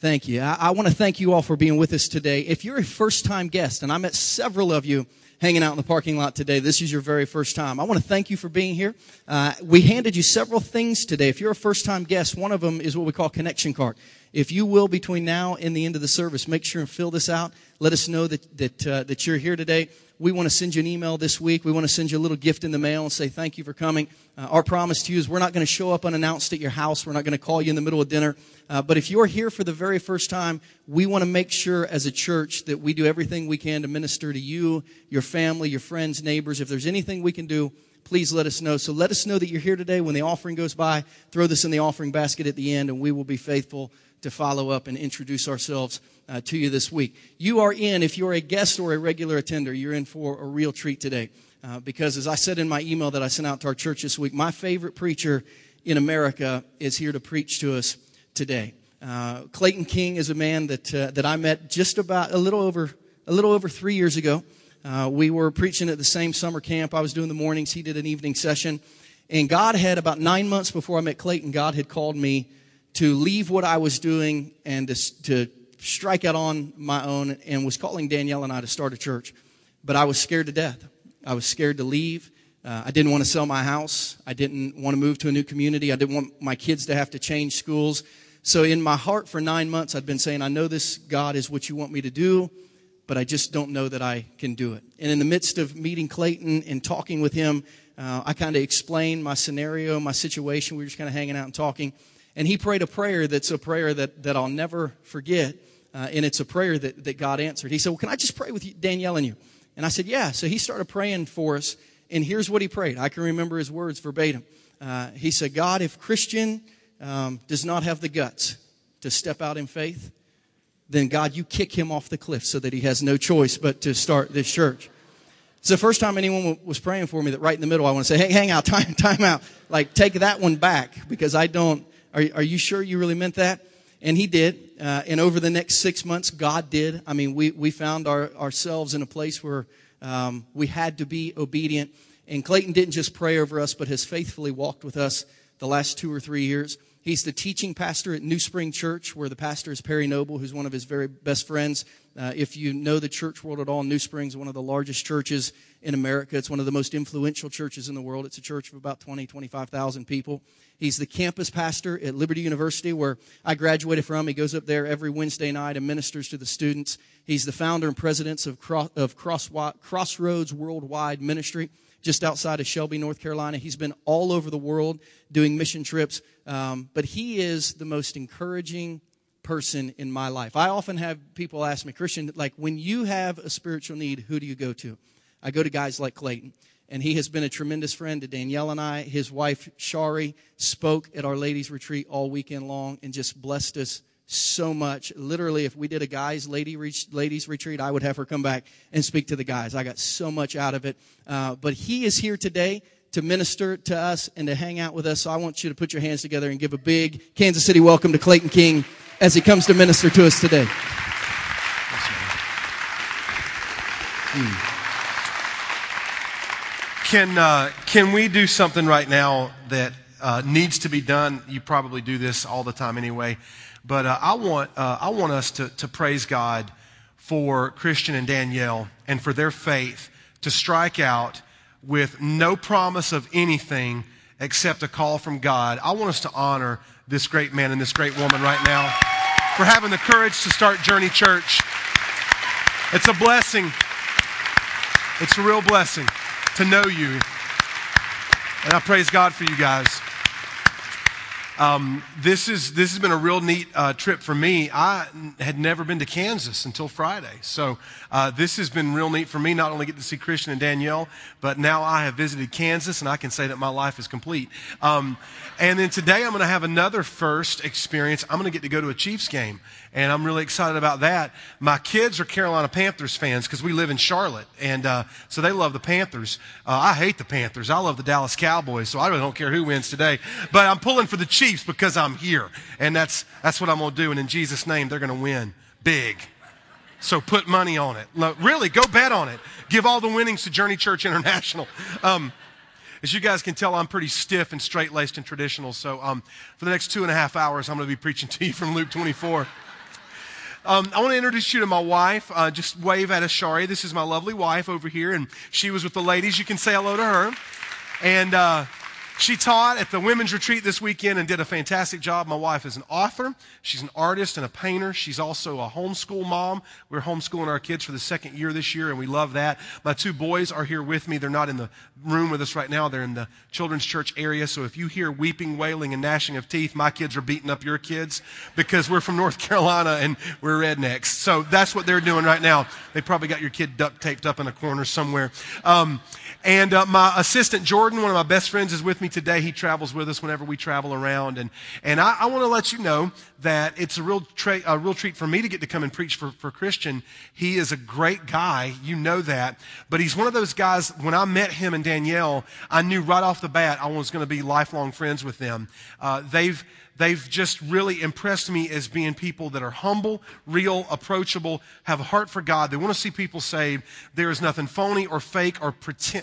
Thank you. I, I want to thank you all for being with us today. If you're a first time guest, and I met several of you hanging out in the parking lot today, this is your very first time. I want to thank you for being here. Uh, we handed you several things today. If you're a first time guest, one of them is what we call connection card. If you will, between now and the end of the service, make sure and fill this out. Let us know that, that, uh, that you're here today we want to send you an email this week. We want to send you a little gift in the mail and say thank you for coming. Uh, our promise to you is we're not going to show up unannounced at your house. We're not going to call you in the middle of dinner. Uh, but if you're here for the very first time, we want to make sure as a church that we do everything we can to minister to you, your family, your friends, neighbors. If there's anything we can do, please let us know. So let us know that you're here today. When the offering goes by, throw this in the offering basket at the end, and we will be faithful to follow up and introduce ourselves uh, to you this week. You are in, if you're a guest or a regular attender, you're in for a real treat today. Uh, because as I said in my email that I sent out to our church this week, my favorite preacher in America is here to preach to us today. Uh, Clayton King is a man that uh, that I met just about a little over a little over three years ago. Uh, we were preaching at the same summer camp. I was doing the mornings. He did an evening session. And God had about nine months before I met Clayton, God had called me to leave what I was doing and to, to strike out on my own and was calling Danielle and I to start a church. But I was scared to death. I was scared to leave. Uh, I didn't want to sell my house. I didn't want to move to a new community. I didn't want my kids to have to change schools. So in my heart for nine months, I'd been saying, I know this, God, is what you want me to do, but I just don't know that I can do it. And in the midst of meeting Clayton and talking with him, uh, I kind of explained my scenario, my situation. We were just kind of hanging out and talking. And he prayed a prayer that's a prayer that, that I'll never forget. Uh, and it's a prayer that, that God answered. He said, Well, can I just pray with you, Danielle and you? And I said, Yeah. So he started praying for us. And here's what he prayed. I can remember his words verbatim. Uh, he said, God, if Christian um, does not have the guts to step out in faith, then God, you kick him off the cliff so that he has no choice but to start this church. It's the first time anyone was praying for me that right in the middle, I want to say, hey, hang out, time, time out. Like, take that one back because I don't, are, are you sure you really meant that? And he did. Uh, and over the next six months, God did. I mean, we, we found our, ourselves in a place where um, we had to be obedient. And Clayton didn't just pray over us, but has faithfully walked with us the last two or three years. He's the teaching pastor at New Spring Church, where the pastor is Perry Noble, who's one of his very best friends. Uh, if you know the church world at all, New Spring is one of the largest churches in America. It's one of the most influential churches in the world. It's a church of about 20, 25,000 people. He's the campus pastor at Liberty University, where I graduated from. He goes up there every Wednesday night and ministers to the students. He's the founder and president of, of Cross, Crossroads Worldwide Ministry, just outside of Shelby, North Carolina. He's been all over the world doing mission trips, um, but he is the most encouraging person in my life. I often have people ask me, Christian, like when you have a spiritual need, who do you go to? I go to guys like Clayton. And he has been a tremendous friend to Danielle and I. His wife, Shari, spoke at our ladies' retreat all weekend long and just blessed us so much. Literally, if we did a guys' lady re- ladies' retreat, I would have her come back and speak to the guys. I got so much out of it. Uh, but he is here today to minister to us and to hang out with us. So I want you to put your hands together and give a big Kansas City welcome to Clayton King as he comes to minister to us today. Can, uh, can we do something right now that uh, needs to be done? You probably do this all the time anyway. But uh, I, want, uh, I want us to, to praise God for Christian and Danielle and for their faith to strike out with no promise of anything except a call from God. I want us to honor this great man and this great woman right now for having the courage to start Journey Church. It's a blessing. It's a real blessing to know you. And I praise God for you guys. Um, this is this has been a real neat uh, trip for me. I had never been to Kansas until Friday, so uh, this has been real neat for me. Not only get to see Christian and Danielle, but now I have visited Kansas, and I can say that my life is complete. Um, and then today I'm going to have another first experience. I'm going to get to go to a Chiefs game, and I'm really excited about that. My kids are Carolina Panthers fans because we live in Charlotte, and uh, so they love the Panthers. Uh, I hate the Panthers. I love the Dallas Cowboys, so I really don't care who wins today. But I'm pulling for the Chiefs because I'm here, and that's that's what I'm going to do. And in Jesus' name, they're going to win big. So put money on it. Look, really, go bet on it. Give all the winnings to Journey Church International. Um, as you guys can tell, I'm pretty stiff and straight laced and traditional. So um, for the next two and a half hours, I'm going to be preaching to you from Luke 24. Um, I want to introduce you to my wife. Uh, just wave at Ashari. This is my lovely wife over here, and she was with the ladies. You can say hello to her. And uh, she taught at the women's retreat this weekend and did a fantastic job. My wife is an author. She's an artist and a painter. She's also a homeschool mom. We're homeschooling our kids for the second year this year, and we love that. My two boys are here with me. They're not in the room with us right now. They're in the children's church area. So if you hear weeping, wailing, and gnashing of teeth, my kids are beating up your kids because we're from North Carolina and we're rednecks. So that's what they're doing right now. They probably got your kid duct taped up in a corner somewhere. Um, and uh, my assistant Jordan, one of my best friends, is with me today. He travels with us whenever we travel around. And, and I, I want to let you know that it's a real, tra- a real treat for me to get to come and preach for, for Christian. He is a great guy. You know that. But he's one of those guys, when I met him and Danielle, I knew right off the bat I was going to be lifelong friends with them. Uh, they've, they've just really impressed me as being people that are humble, real, approachable, have a heart for God. They want to see people saved. There is nothing phony or fake or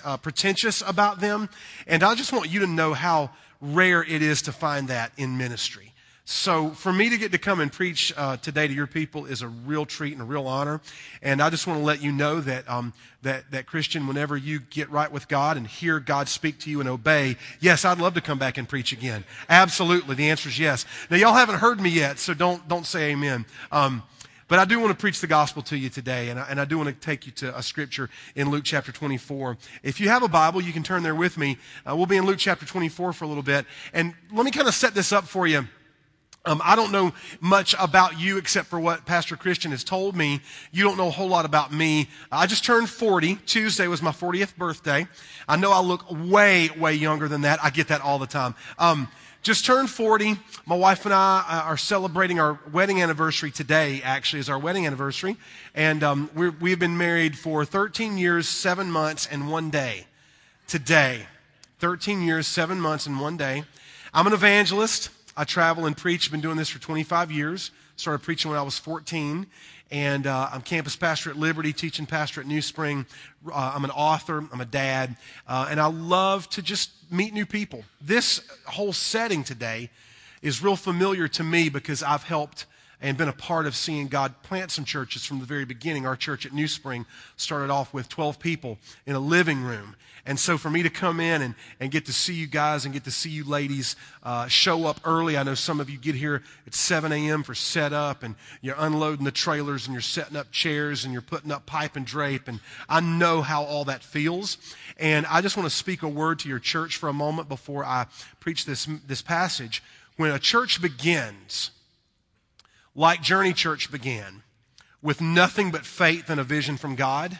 uh, pretentious about them. And I just want you to know how rare it is to find that in ministry. So for me to get to come and preach uh, today to your people is a real treat and a real honor. And I just want to let you know that, um, that, that Christian, whenever you get right with God and hear God speak to you and obey, yes, I'd love to come back and preach again. Absolutely. The answer is yes. Now y'all haven't heard me yet, so don't, don't say amen. Um, but I do want to preach the gospel to you today, and I, and I, do want to take you to a scripture in Luke chapter 24. If you have a Bible, you can turn there with me. Uh, we'll be in Luke chapter 24 for a little bit. And let me kind of set this up for you. Um, I don't know much about you except for what Pastor Christian has told me. You don't know a whole lot about me. I just turned 40. Tuesday was my 40th birthday. I know I look way, way younger than that. I get that all the time. Um, just turned 40. My wife and I uh, are celebrating our wedding anniversary today, actually, is our wedding anniversary. And um, we have been married for 13 years, 7 months, and one day. Today. 13 years, 7 months, and one day. I'm an evangelist. I travel and preach. Been doing this for 25 years. Started preaching when I was 14. And uh, I'm campus pastor at Liberty, teaching pastor at New Spring. Uh, I'm an author. I'm a dad. Uh, and I love to just meet new people. This whole setting today is real familiar to me because I've helped and been a part of seeing God plant some churches from the very beginning. Our church at New Spring started off with 12 people in a living room. And so for me to come in and, and get to see you guys and get to see you ladies uh, show up early, I know some of you get here at 7 a.m. for setup and you're unloading the trailers and you're setting up chairs and you're putting up pipe and drape. And I know how all that feels. And I just want to speak a word to your church for a moment before I preach this, this passage. When a church begins, like Journey Church began, with nothing but faith and a vision from God,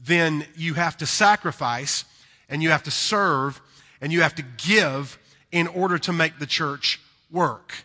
then you have to sacrifice and you have to serve and you have to give in order to make the church work.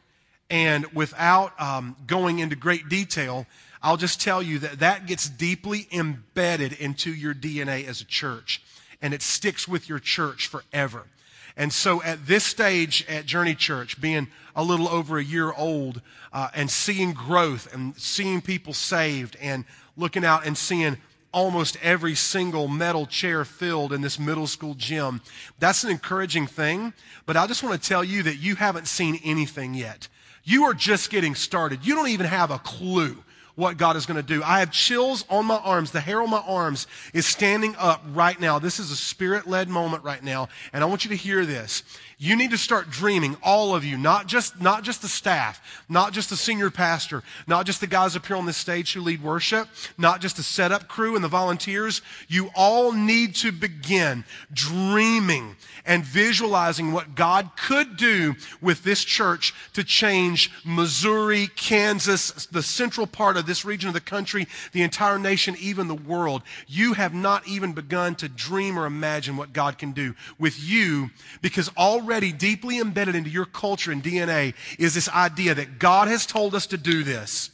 And without um, going into great detail, I'll just tell you that that gets deeply embedded into your DNA as a church, and it sticks with your church forever. And so at this stage at Journey Church, being a little over a year old, uh, and seeing growth and seeing people saved and looking out and seeing almost every single metal chair filled in this middle school gym, that's an encouraging thing. But I just want to tell you that you haven't seen anything yet. You are just getting started. You don't even have a clue what God is going to do. I have chills on my arms. The hair on my arms is standing up right now. This is a spirit led moment right now. And I want you to hear this. You need to start dreaming, all of you, not just, not just the staff, not just the senior pastor, not just the guys up here on this stage who lead worship, not just the setup crew and the volunteers. You all need to begin dreaming and visualizing what God could do with this church to change Missouri, Kansas, the central part of this region of the country, the entire nation, even the world. You have not even begun to dream or imagine what God can do with you because already already deeply embedded into your culture and DNA is this idea that God has told us to do this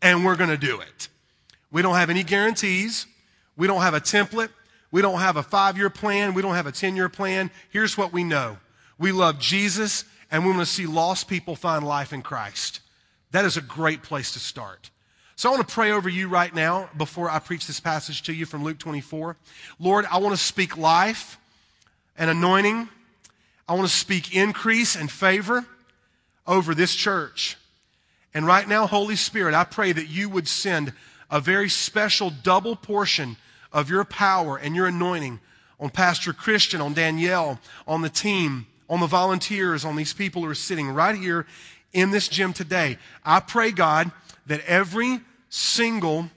and we're going to do it. We don't have any guarantees. We don't have a template. We don't have a five year plan. We don't have a 10 year plan. Here's what we know we love Jesus and we want to see lost people find life in Christ. That is a great place to start. So I want to pray over you right now before I preach this passage to you from Luke 24. Lord, I want to speak life and anointing I want to speak increase and favor over this church. And right now, Holy Spirit, I pray that you would send a very special double portion of your power and your anointing on Pastor Christian, on Danielle, on the team, on the volunteers, on these people who are sitting right here in this gym today. I pray, God, that every single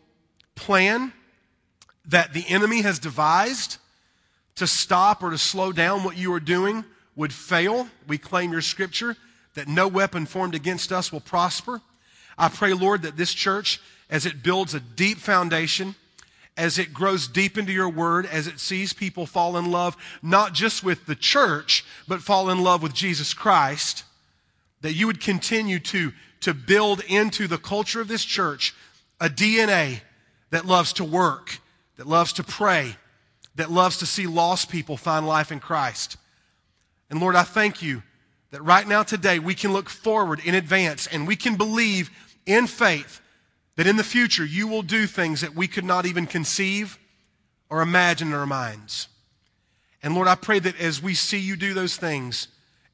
plan that the enemy has devised to stop or to slow down what you are doing would fail. We claim your scripture that no weapon formed against us will prosper. I pray, Lord, that this church, as it builds a deep foundation, as it grows deep into your word, as it sees people fall in love, not just with the church, but fall in love with Jesus Christ, that you would continue to, to build into the culture of this church a DNA that loves to work, that loves to pray, that loves to see lost people find life in Christ. And Lord, I thank you that right now today we can look forward in advance and we can believe in faith that in the future you will do things that we could not even conceive or imagine in our minds. And Lord, I pray that as we see you do those things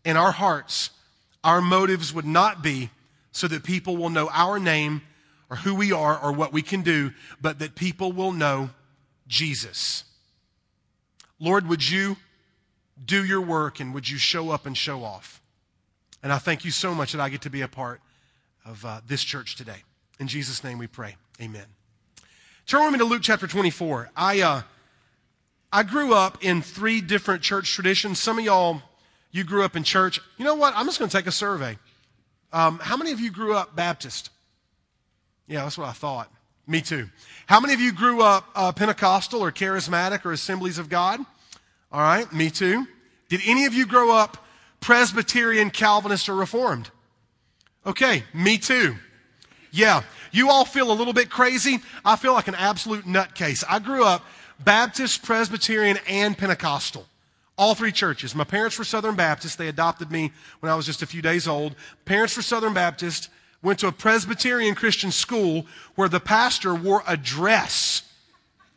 in our hearts, our motives would not be so that people will know our name or who we are or what we can do, but that people will know Jesus. Lord, would you do your work and would you show up and show off? And I thank you so much that I get to be a part of uh, this church today. In Jesus' name we pray. Amen. Turn with me to Luke chapter 24. I, uh, I grew up in three different church traditions. Some of y'all, you grew up in church. You know what? I'm just going to take a survey. Um, how many of you grew up Baptist? Yeah, that's what I thought. Me too. How many of you grew up uh, Pentecostal or charismatic or assemblies of God? All right, me too. Did any of you grow up Presbyterian, Calvinist, or Reformed? Okay, me too. Yeah, you all feel a little bit crazy. I feel like an absolute nutcase. I grew up Baptist, Presbyterian, and Pentecostal. All three churches. My parents were Southern Baptist. They adopted me when I was just a few days old. Parents were Southern Baptist went to a Presbyterian Christian school where the pastor wore a dress.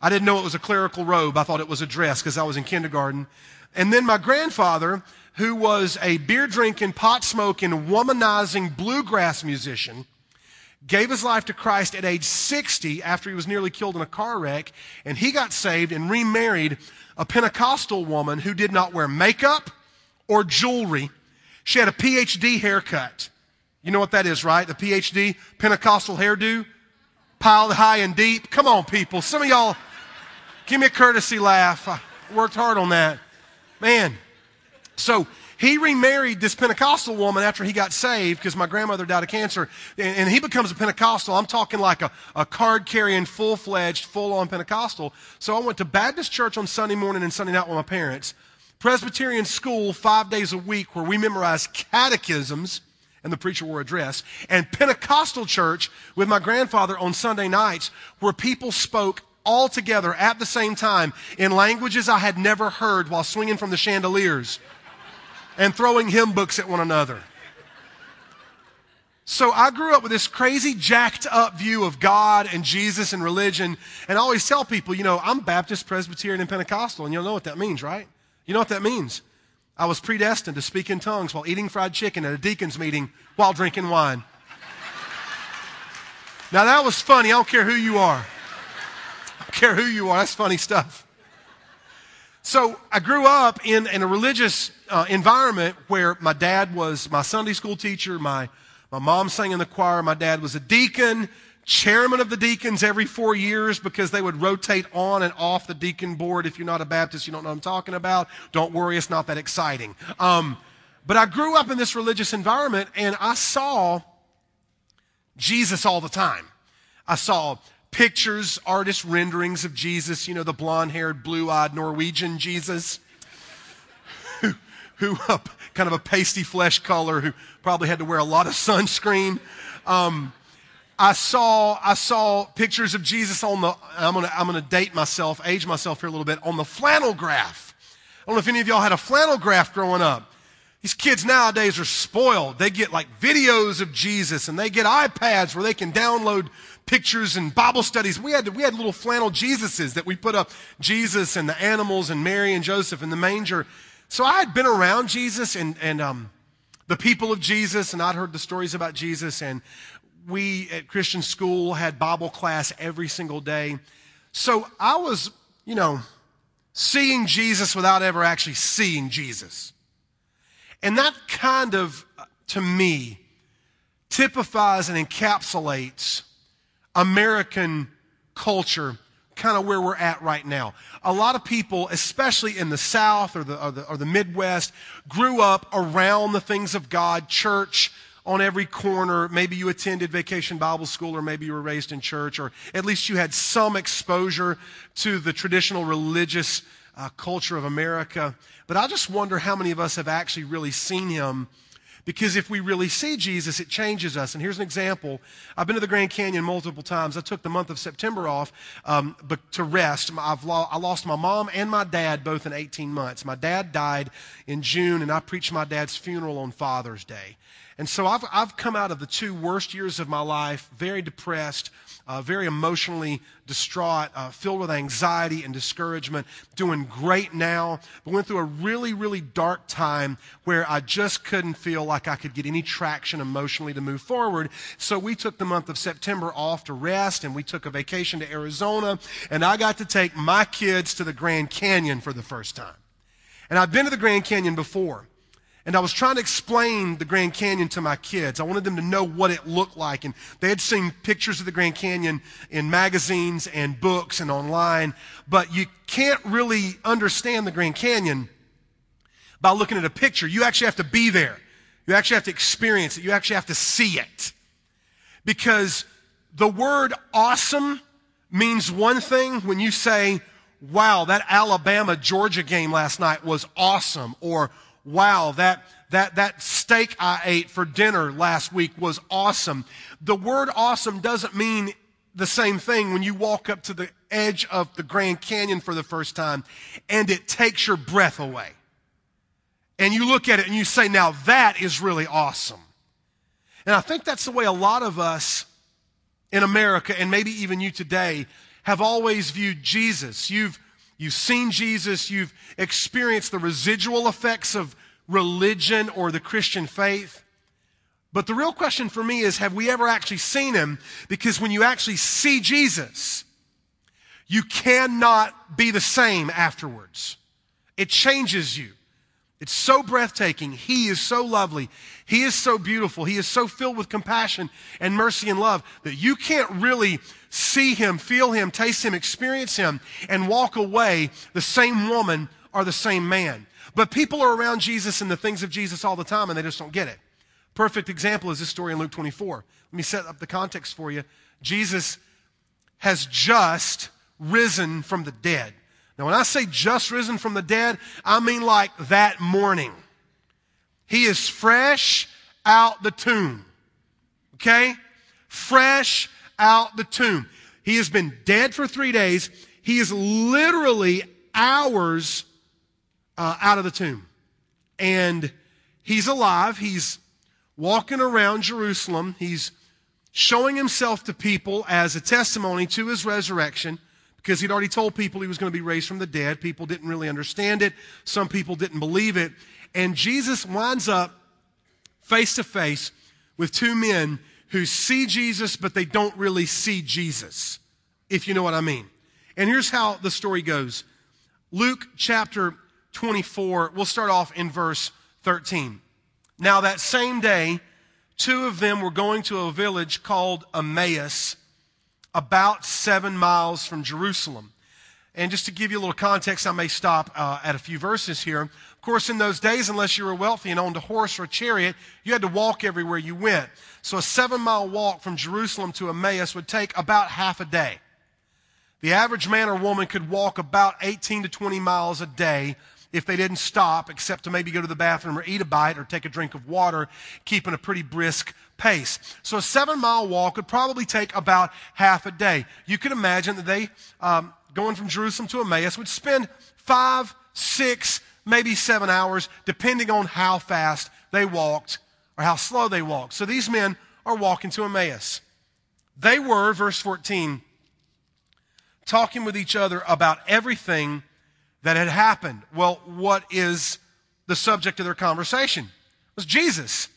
I didn't know it was a clerical robe. I thought it was a dress because I was in kindergarten. And then my grandfather, who was a beer drinking, pot smoking, womanizing bluegrass musician, gave his life to Christ at age 60 after he was nearly killed in a car wreck. And he got saved and remarried a Pentecostal woman who did not wear makeup or jewelry. She had a PhD haircut. You know what that is, right? The PhD, Pentecostal hairdo, piled high and deep. Come on, people. Some of y'all, give me a courtesy laugh. I worked hard on that. Man. So he remarried this Pentecostal woman after he got saved because my grandmother died of cancer. And, and he becomes a Pentecostal. I'm talking like a, a card carrying, full fledged, full on Pentecostal. So I went to Baptist church on Sunday morning and Sunday night with my parents. Presbyterian school five days a week where we memorized catechisms and the preacher wore a dress, and Pentecostal church with my grandfather on Sunday nights where people spoke all together at the same time in languages I had never heard while swinging from the chandeliers and throwing hymn books at one another. So I grew up with this crazy jacked up view of God and Jesus and religion. And I always tell people, you know, I'm Baptist, Presbyterian, and Pentecostal. And you'll know what that means, right? You know what that means? I was predestined to speak in tongues while eating fried chicken at a deacon's meeting while drinking wine. Now that was funny. I don't care who you are. Care who you are. That's funny stuff. So I grew up in, in a religious uh, environment where my dad was my Sunday school teacher, my, my mom sang in the choir, my dad was a deacon, chairman of the deacons every four years because they would rotate on and off the deacon board. If you're not a Baptist, you don't know what I'm talking about. Don't worry, it's not that exciting. Um, but I grew up in this religious environment and I saw Jesus all the time. I saw pictures, artist renderings of Jesus, you know, the blonde haired, blue eyed Norwegian Jesus. Who, who uh, kind of a pasty flesh color, who probably had to wear a lot of sunscreen. Um, I saw, I saw pictures of Jesus on the, I'm gonna, I'm gonna date myself, age myself here a little bit, on the flannel graph. I don't know if any of y'all had a flannel graph growing up. These kids nowadays are spoiled. They get like videos of Jesus and they get iPads where they can download pictures and Bible studies. We had, we had little flannel Jesuses that we put up Jesus and the animals and Mary and Joseph in the manger. So I had been around Jesus and, and, um, the people of Jesus and I'd heard the stories about Jesus and we at Christian school had Bible class every single day. So I was, you know, seeing Jesus without ever actually seeing Jesus. And that kind of, uh, to me, typifies and encapsulates American culture, kind of where we're at right now. A lot of people, especially in the South or the, or the, or the Midwest, grew up around the things of God, church, on every corner. Maybe you attended vacation Bible school, or maybe you were raised in church, or at least you had some exposure to the traditional religious uh, culture of America. But I just wonder how many of us have actually really seen him. Because if we really see Jesus, it changes us. And here's an example. I've been to the Grand Canyon multiple times. I took the month of September off um, but to rest. I've lo- I lost my mom and my dad both in 18 months. My dad died in June, and I preached my dad's funeral on Father's Day. And so I've, I've come out of the two worst years of my life very depressed, uh, very emotionally distraught, uh, filled with anxiety and discouragement, doing great now, but went through a really, really dark time where I just couldn't feel like I could get any traction emotionally to move forward. So we took the month of September off to rest and we took a vacation to Arizona and I got to take my kids to the Grand Canyon for the first time. And I've been to the Grand Canyon before. And I was trying to explain the Grand Canyon to my kids. I wanted them to know what it looked like. And they had seen pictures of the Grand Canyon in magazines and books and online. But you can't really understand the Grand Canyon by looking at a picture. You actually have to be there. You actually have to experience it. You actually have to see it. Because the word awesome means one thing when you say, wow, that Alabama Georgia game last night was awesome. Or wow, that, that, that steak I ate for dinner last week was awesome. The word awesome doesn't mean the same thing when you walk up to the edge of the Grand Canyon for the first time and it takes your breath away. And you look at it and you say, now that is really awesome. And I think that's the way a lot of us in America, and maybe even you today, have always viewed Jesus. You've You've seen Jesus, you've experienced the residual effects of religion or the Christian faith. But the real question for me is have we ever actually seen him? Because when you actually see Jesus, you cannot be the same afterwards. It changes you. It's so breathtaking. He is so lovely. He is so beautiful. He is so filled with compassion and mercy and love that you can't really see him, feel him, taste him, experience him, and walk away the same woman or the same man. But people are around Jesus and the things of Jesus all the time and they just don't get it. Perfect example is this story in Luke 24. Let me set up the context for you. Jesus has just risen from the dead. Now, when I say just risen from the dead, I mean like that morning. He is fresh out the tomb. Okay? Fresh out the tomb. He has been dead for three days. He is literally hours uh, out of the tomb. And he's alive. He's walking around Jerusalem. He's showing himself to people as a testimony to his resurrection because he'd already told people he was going to be raised from the dead. People didn't really understand it. Some people didn't believe it. And Jesus winds up face to face with two men who see Jesus, but they don't really see Jesus, if you know what I mean. And here's how the story goes Luke chapter 24, we'll start off in verse 13. Now, that same day, two of them were going to a village called Emmaus about seven miles from Jerusalem. And just to give you a little context, I may stop uh, at a few verses here. Course, in those days, unless you were wealthy and owned a horse or a chariot, you had to walk everywhere you went. So a seven mile walk from Jerusalem to Emmaus would take about half a day. The average man or woman could walk about 18 to 20 miles a day if they didn't stop, except to maybe go to the bathroom or eat a bite or take a drink of water, keeping a pretty brisk pace. So a seven mile walk would probably take about half a day. You can imagine that they, um, going from Jerusalem to Emmaus, would spend five, six, maybe seven hours, depending on how fast they walked or how slow they walked. So these men are walking to Emmaus. They were, verse 14, talking with each other about everything that had happened. Well, what is the subject of their conversation? It was Jesus.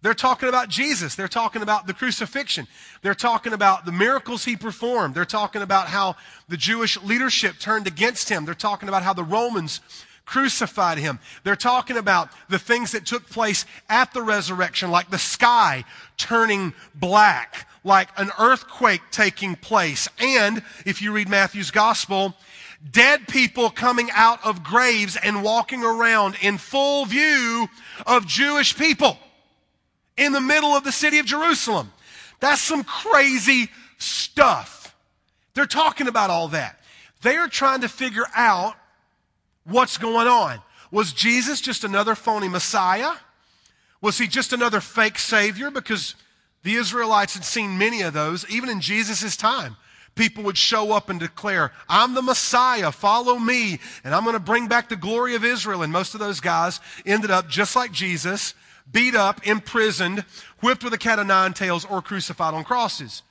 They're talking about Jesus. They're talking about the crucifixion. They're talking about the miracles he performed. They're talking about how the Jewish leadership turned against him. They're talking about how the Romans crucified him. They're talking about the things that took place at the resurrection, like the sky turning black, like an earthquake taking place. And if you read Matthew's gospel, dead people coming out of graves and walking around in full view of Jewish people in the middle of the city of Jerusalem. That's some crazy stuff. They're talking about all that. They are trying to figure out what's going on. Was Jesus just another phony Messiah? Was he just another fake Savior? Because the Israelites had seen many of those, even in Jesus' time. People would show up and declare, I'm the Messiah, follow me, and I'm going to bring back the glory of Israel. And most of those guys ended up just like Jesus, beat up, imprisoned, whipped with a cat of nine tails, or crucified on crosses.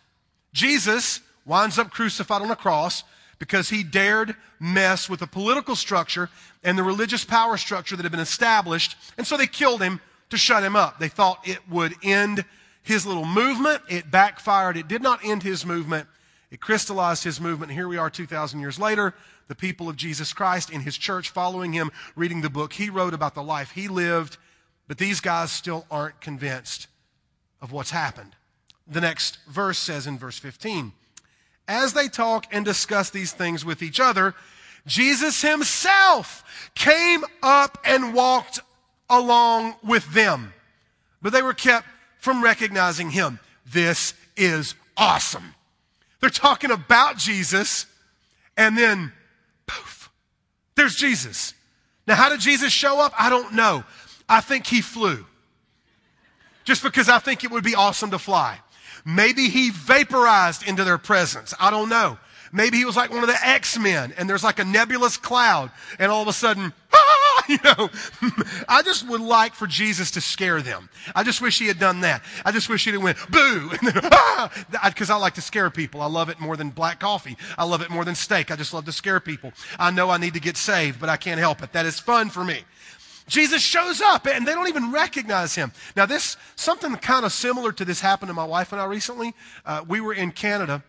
Jesus winds up crucified on a cross because he dared mess with the political structure and the religious power structure that had been established. And so they killed him to shut him up. They thought it would end his little movement. It backfired. It did not end his movement. It crystallized his movement. Here we are 2,000 years later, the people of Jesus Christ in his church following him, reading the book he wrote about the life he lived. But these guys still aren't convinced of what's happened. The next verse says in verse 15, as they talk and discuss these things with each other, Jesus himself came up and walked along with them. But they were kept from recognizing him. This is awesome. They're talking about Jesus, and then poof, there's Jesus. Now, how did Jesus show up? I don't know. I think he flew. Just because I think it would be awesome to fly. Maybe he vaporized into their presence. I don't know. Maybe he was like one of the X-Men and there's like a nebulous cloud and all of a sudden, ah, you know, I just would like for Jesus to scare them. I just wish he had done that. I just wish he had went, boo, and then, ah, because I like to scare people. I love it more than black coffee. I love it more than steak. I just love to scare people. I know I need to get saved, but I can't help it. That is fun for me. Jesus shows up and they don't even recognize him. Now, this, something kind of similar to this happened to my wife and I recently. Uh, we were in Canada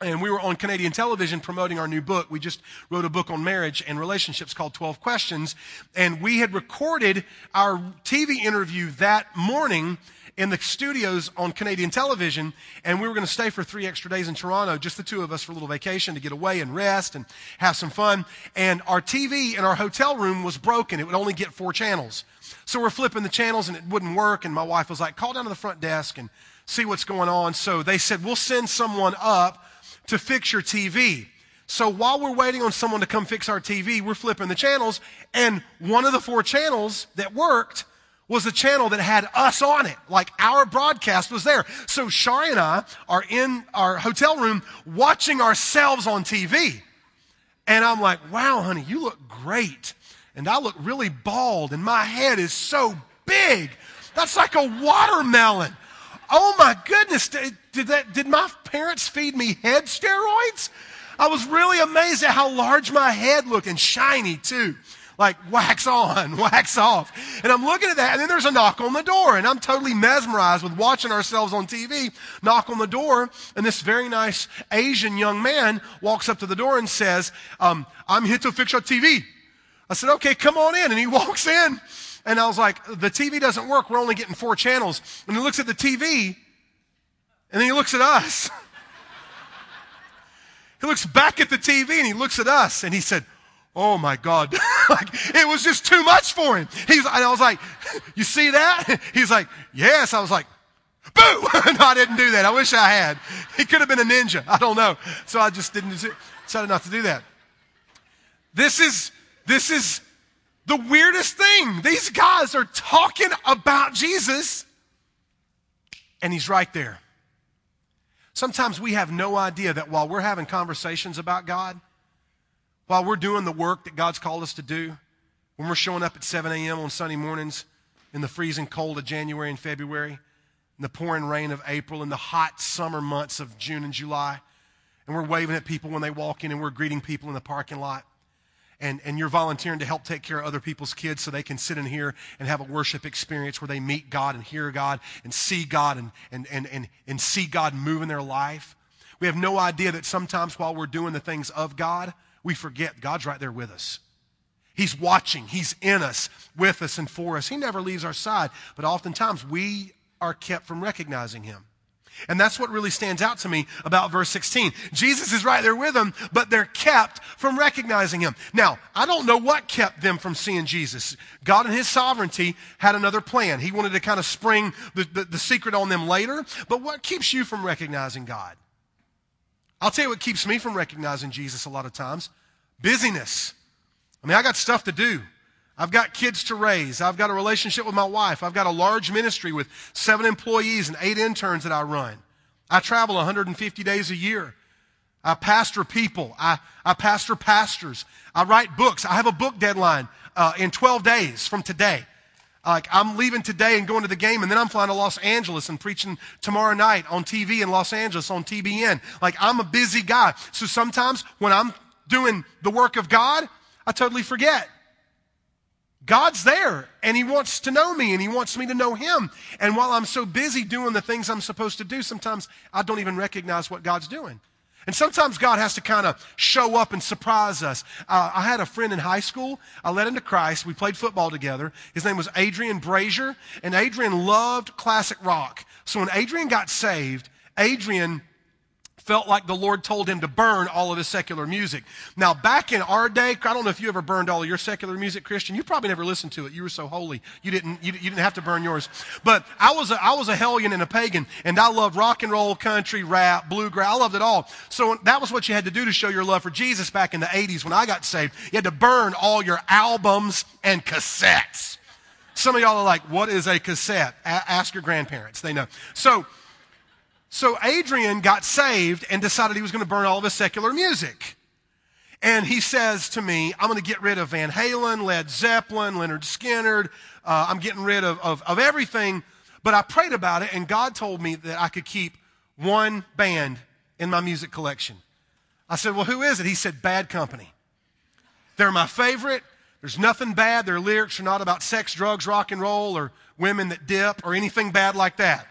and we were on Canadian television promoting our new book. We just wrote a book on marriage and relationships called 12 Questions. And we had recorded our TV interview that morning in the studios on Canadian television, and we were going to stay for three extra days in Toronto, just the two of us for a little vacation to get away and rest and have some fun. And our TV in our hotel room was broken. It would only get four channels. So we're flipping the channels and it wouldn't work. And my wife was like, call down to the front desk and see what's going on. So they said, we'll send someone up to fix your TV. So while we're waiting on someone to come fix our TV, we're flipping the channels, and one of the four channels that worked was a channel that had us on it. Like our broadcast was there. So Shari and I are in our hotel room watching ourselves on TV. And I'm like, wow, honey, you look great. And I look really bald and my head is so big. That's like a watermelon. Oh my goodness. Did, did that, did my parents feed me head steroids? I was really amazed at how large my head looked and shiny too like wax on, wax off. And I'm looking at that, and then there's a knock on the door, and I'm totally mesmerized with watching ourselves on TV. Knock on the door, and this very nice Asian young man walks up to the door and says, um, I'm here to fix your TV. I said, okay, come on in. And he walks in, and I was like, the TV doesn't work. We're only getting four channels. And he looks at the TV, and then he looks at us. he looks back at the TV, and he looks at us, and he said, oh my God. like, it was just too much for him. He's, and I was like, you see that? He's like, yes. I was like, boo. no, I didn't do that. I wish I had. He could have been a ninja. I don't know. So I just didn't, decided not to do that. This is, this is the weirdest thing. These guys are talking about Jesus and he's right there. Sometimes we have no idea that while we're having conversations about God, while we're doing the work that God's called us to do, when we're showing up at 7 a.m. on Sunday mornings in the freezing cold of January and February, in the pouring rain of April, in the hot summer months of June and July, and we're waving at people when they walk in and we're greeting people in the parking lot. and, and you're volunteering to help take care of other people's kids so they can sit in here and have a worship experience where they meet God and hear God and see God and, and, and, and, and see God move in their life. We have no idea that sometimes while we're doing the things of God, we forget God's right there with us. He's watching, He's in us, with us, and for us. He never leaves our side, but oftentimes we are kept from recognizing Him. And that's what really stands out to me about verse 16. Jesus is right there with them, but they're kept from recognizing him. Now, I don't know what kept them from seeing Jesus. God in his sovereignty had another plan. He wanted to kind of spring the, the, the secret on them later. But what keeps you from recognizing God? I'll tell you what keeps me from recognizing Jesus a lot of times busyness. I mean, I got stuff to do. I've got kids to raise. I've got a relationship with my wife. I've got a large ministry with seven employees and eight interns that I run. I travel 150 days a year. I pastor people. I, I pastor pastors. I write books. I have a book deadline uh, in 12 days from today. Like I'm leaving today and going to the game, and then I'm flying to Los Angeles and preaching tomorrow night on TV in Los Angeles on TBN. Like I'm a busy guy. So sometimes when I'm doing the work of God, I totally forget. God's there and He wants to know me and He wants me to know Him. And while I'm so busy doing the things I'm supposed to do, sometimes I don't even recognize what God's doing. And sometimes God has to kind of show up and surprise us. Uh, I had a friend in high school. I led him to Christ. We played football together. His name was Adrian Brazier, and Adrian loved classic rock. So when Adrian got saved, Adrian felt like the Lord told him to burn all of his secular music. Now, back in our day, I don't know if you ever burned all of your secular music, Christian. You probably never listened to it. You were so holy. You didn't, you, you didn't have to burn yours. But I was, a, I was a hellion and a pagan, and I loved rock and roll, country, rap, bluegrass. I loved it all. So that was what you had to do to show your love for Jesus back in the 80s when I got saved. You had to burn all your albums and cassettes. Some of y'all are like, what is a cassette? A- ask your grandparents. They know. So, so Adrian got saved and decided he was going to burn all of his secular music. And he says to me, I'm going to get rid of Van Halen, Led Zeppelin, Lynyrd Skynyrd. Uh, I'm getting rid of, of, of everything. But I prayed about it, and God told me that I could keep one band in my music collection. I said, Well, who is it? He said, Bad Company. They're my favorite. There's nothing bad. Their lyrics are not about sex, drugs, rock and roll, or women that dip, or anything bad like that.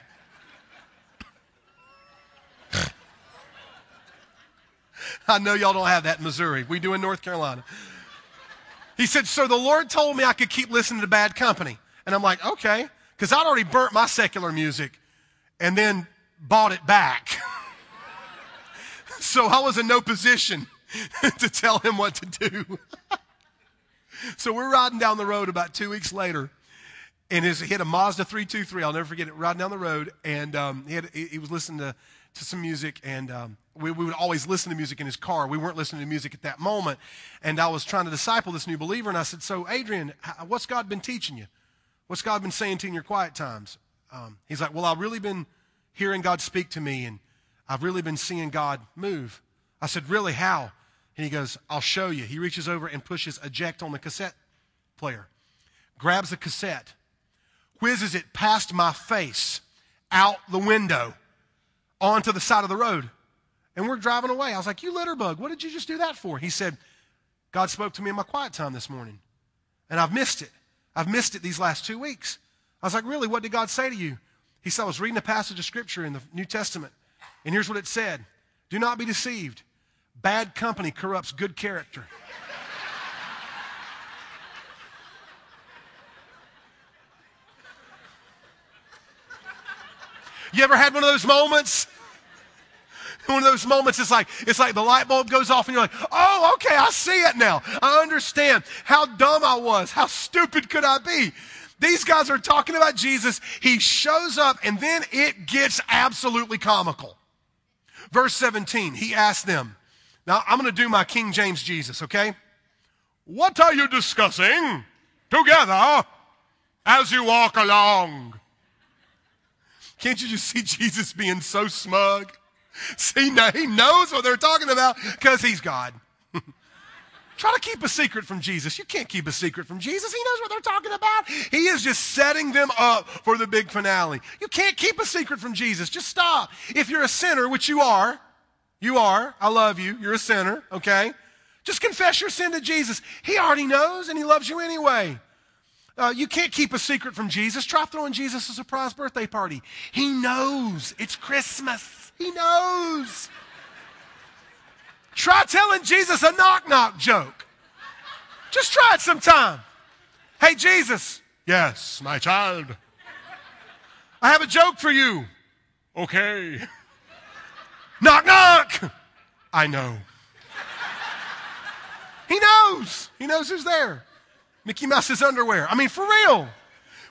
I know y'all don't have that in Missouri. We do in North Carolina. He said, So the Lord told me I could keep listening to bad company. And I'm like, Okay, because I'd already burnt my secular music and then bought it back. so I was in no position to tell him what to do. so we're riding down the road about two weeks later. And he had a Mazda 323. I'll never forget it. Riding down the road, and um, he, had, he, he was listening to to some music, and um, we, we, would always listen to music in his car. We weren't listening to music at that moment. And I was trying to disciple this new believer, and I said, So, Adrian, what's God been teaching you? What's God been saying to you in your quiet times? Um, he's like, Well, I've really been hearing God speak to me, and I've really been seeing God move. I said, Really? How? And he goes, I'll show you. He reaches over and pushes eject on the cassette player, grabs the cassette, whizzes it past my face out the window onto the side of the road. And we're driving away. I was like, You litterbug, what did you just do that for? He said, God spoke to me in my quiet time this morning, and I've missed it. I've missed it these last two weeks. I was like, Really, what did God say to you? He said, I was reading a passage of scripture in the New Testament, and here's what it said Do not be deceived. Bad company corrupts good character. You ever had one of those moments? One of those moments, it's like, it's like the light bulb goes off and you're like, oh, okay, I see it now. I understand how dumb I was. How stupid could I be? These guys are talking about Jesus. He shows up and then it gets absolutely comical. Verse 17, he asked them, now I'm going to do my King James Jesus, okay? What are you discussing together as you walk along? Can't you just see Jesus being so smug? See, now he knows what they're talking about because he's God. Try to keep a secret from Jesus. You can't keep a secret from Jesus. He knows what they're talking about. He is just setting them up for the big finale. You can't keep a secret from Jesus. Just stop. If you're a sinner, which you are, you are, I love you, you're a sinner, okay? Just confess your sin to Jesus. He already knows and he loves you anyway. Uh, you can't keep a secret from Jesus. Try throwing Jesus a surprise birthday party. He knows it's Christmas. He knows. Try telling Jesus a knock knock joke. Just try it sometime. Hey, Jesus. Yes, my child. I have a joke for you. Okay. knock knock. I know. He knows. He knows who's there. Mickey Mouse's underwear. I mean, for real.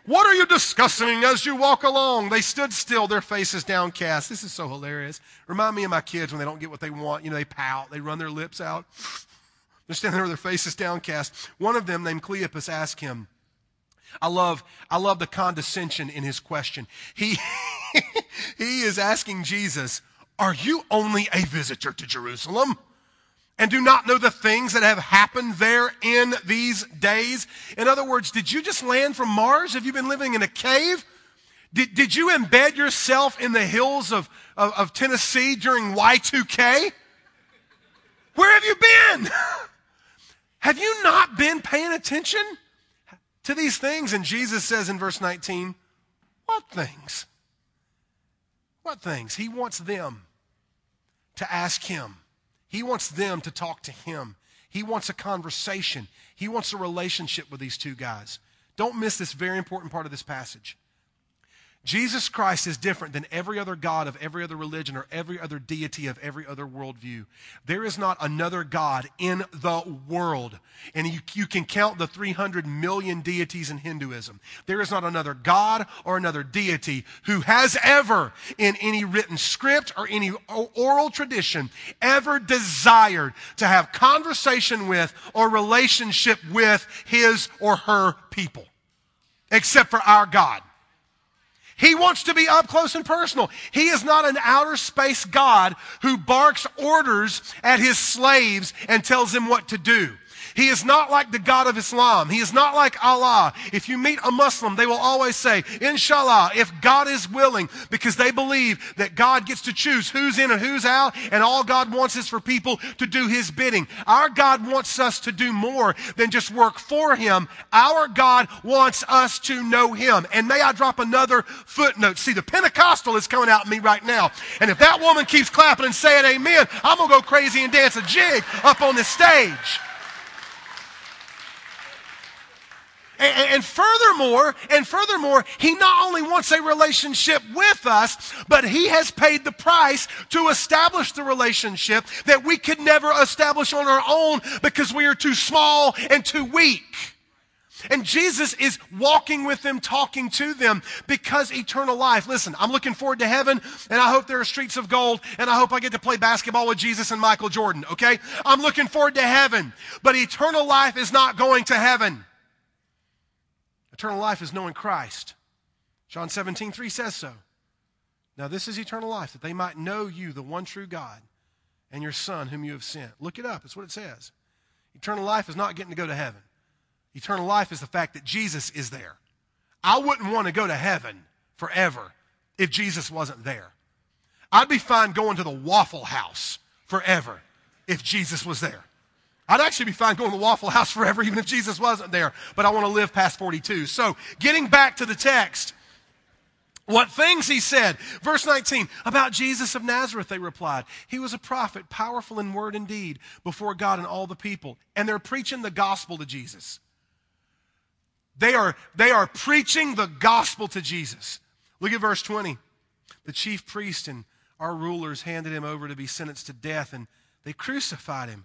What are you discussing as you walk along? They stood still, their faces downcast. This is so hilarious. Remind me of my kids when they don't get what they want. You know, they pout, they run their lips out. They're standing there with their faces downcast. One of them, named Cleopas, asked him, I love, I love the condescension in his question. He, he is asking Jesus, Are you only a visitor to Jerusalem? And do not know the things that have happened there in these days? In other words, did you just land from Mars? Have you been living in a cave? Did, did you embed yourself in the hills of, of, of Tennessee during Y2K? Where have you been? have you not been paying attention to these things? And Jesus says in verse 19, What things? What things? He wants them to ask him he wants them to talk to him. He wants a conversation. He wants a relationship with these two guys. Don't miss this very important part of this passage. Jesus Christ is different than every other God of every other religion or every other deity of every other worldview. There is not another God in the world. And you, you, can count the 300 million deities in Hinduism. There is not another God or another deity who has ever, in any written script or any oral tradition, ever desired to have conversation with or relationship with his or her people. Except for our God. He wants to be up close and personal. He is not an outer space God who barks orders at his slaves and tells them what to do. He is not like the God of Islam. He is not like Allah. If you meet a Muslim, they will always say, Inshallah, if God is willing, because they believe that God gets to choose who's in and who's out, and all God wants is for people to do His bidding. Our God wants us to do more than just work for Him. Our God wants us to know Him. And may I drop another footnote? See, the Pentecostal is coming out in me right now. And if that woman keeps clapping and saying amen, I'm going to go crazy and dance a jig up on this stage. And, and, furthermore, and furthermore, he not only wants a relationship with us, but he has paid the price to establish the relationship that we could never establish on our own because we are too small and too weak. And Jesus is walking with them, talking to them because eternal life. Listen, I'm looking forward to heaven and I hope there are streets of gold and I hope I get to play basketball with Jesus and Michael Jordan, okay? I'm looking forward to heaven, but eternal life is not going to heaven. Eternal life is knowing Christ. John 17, 3 says so. Now, this is eternal life, that they might know you, the one true God, and your Son, whom you have sent. Look it up, that's what it says. Eternal life is not getting to go to heaven. Eternal life is the fact that Jesus is there. I wouldn't want to go to heaven forever if Jesus wasn't there. I'd be fine going to the Waffle House forever if Jesus was there. I'd actually be fine going to Waffle House forever, even if Jesus wasn't there, but I want to live past 42. So, getting back to the text, what things he said. Verse 19, about Jesus of Nazareth, they replied. He was a prophet, powerful in word and deed before God and all the people. And they're preaching the gospel to Jesus. They are, they are preaching the gospel to Jesus. Look at verse 20. The chief priest and our rulers handed him over to be sentenced to death, and they crucified him.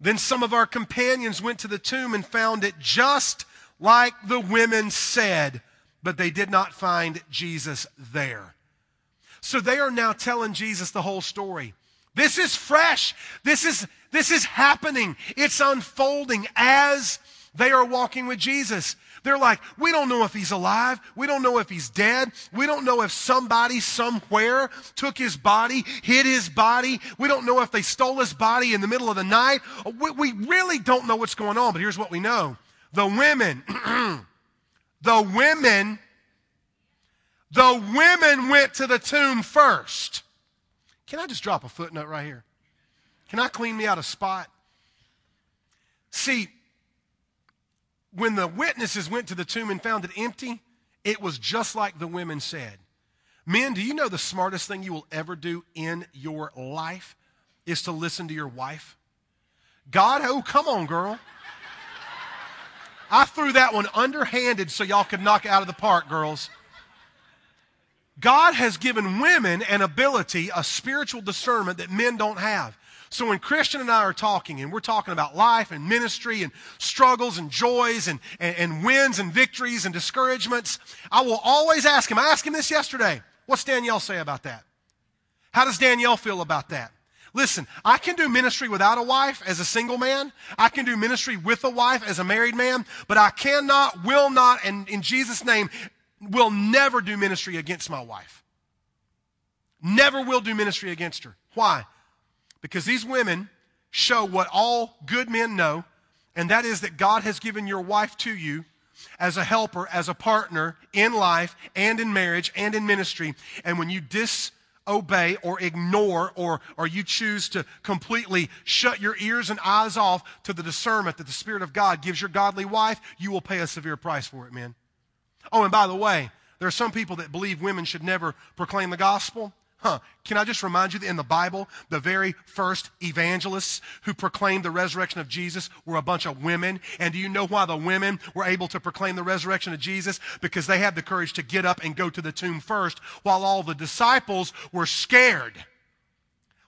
Then some of our companions went to the tomb and found it just like the women said, but they did not find Jesus there. So they are now telling Jesus the whole story. This is fresh. This is, this is happening. It's unfolding as they are walking with Jesus. They're like, we don't know if he's alive. We don't know if he's dead. We don't know if somebody somewhere took his body, hid his body. We don't know if they stole his body in the middle of the night. We, we really don't know what's going on, but here's what we know. The women, the women, the women went to the tomb first. Can I just drop a footnote right here? Can I clean me out a spot? See, when the witnesses went to the tomb and found it empty, it was just like the women said. Men, do you know the smartest thing you will ever do in your life is to listen to your wife? God, oh, come on, girl. I threw that one underhanded so y'all could knock it out of the park, girls. God has given women an ability, a spiritual discernment that men don't have. So when Christian and I are talking, and we're talking about life and ministry and struggles and joys and, and, and wins and victories and discouragements, I will always ask him. I asked him this yesterday. What's Danielle say about that? How does Danielle feel about that? Listen, I can do ministry without a wife as a single man. I can do ministry with a wife as a married man, but I cannot, will not, and in Jesus' name, will never do ministry against my wife. Never will do ministry against her. Why? Because these women show what all good men know, and that is that God has given your wife to you as a helper, as a partner in life and in marriage and in ministry. And when you disobey or ignore or, or you choose to completely shut your ears and eyes off to the discernment that the Spirit of God gives your godly wife, you will pay a severe price for it, men. Oh, and by the way, there are some people that believe women should never proclaim the gospel. Huh. Can I just remind you that in the Bible, the very first evangelists who proclaimed the resurrection of Jesus were a bunch of women. And do you know why the women were able to proclaim the resurrection of Jesus? Because they had the courage to get up and go to the tomb first while all the disciples were scared